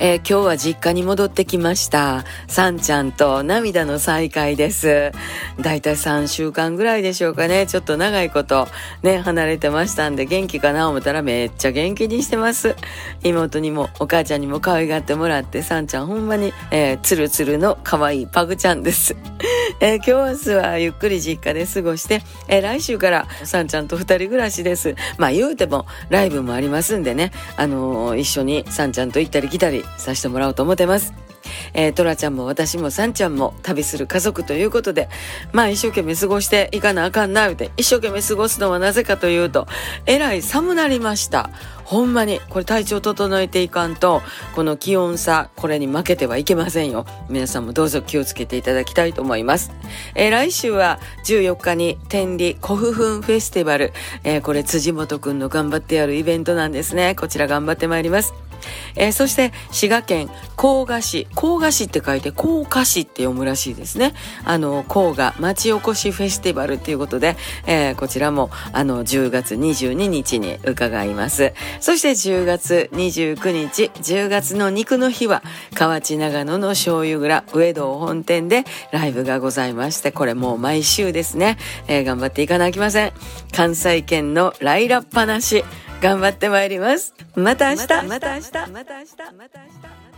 えー、今日は実家に戻ってきました。さんちゃんと涙の再会です。だいたい3週間ぐらいでしょうかね。ちょっと長いことね、離れてましたんで元気かな思ったらめっちゃ元気にしてます。妹にもお母ちゃんにも可愛がってもらって、さんちゃんほんまに、えー、ツルツルの可愛いパグちゃんです。えー、今日明日はゆっくり実家で過ごして、えー、来週からさんちゃんと二人暮らしです。まあ言うてもライブもありますんでね、あのー、一緒にさんちゃんと行ったり来たりさせてもらおうと思ってます。えー、トラちゃんも私もサンちゃんも旅する家族ということで、まあ一生懸命過ごしていかなあかんな、言うて、一生懸命過ごすのはなぜかというと、えらい寒なりました。ほんまに、これ体調整えていかんと、この気温差、これに負けてはいけませんよ。皆さんもどうぞ気をつけていただきたいと思います。えー、来週は14日に天理古墳フェスティバル、えー、これ辻元くんの頑張ってやるイベントなんですね。こちら頑張ってまいります。えー、そして滋賀県甲賀市。甲賀市って書いて甲賀市って読むらしいですね。あの甲賀町おこしフェスティバルっていうことで、えー、こちらもあの10月22日に伺います。そして10月29日10月の肉の日は河内長野の醤油蔵上道本店でライブがございましてこれもう毎週ですね、えー、頑張っていかなきません。関西圏のライラっぱなし。頑張ってまいります。また明日。また明日。また明日。また明日。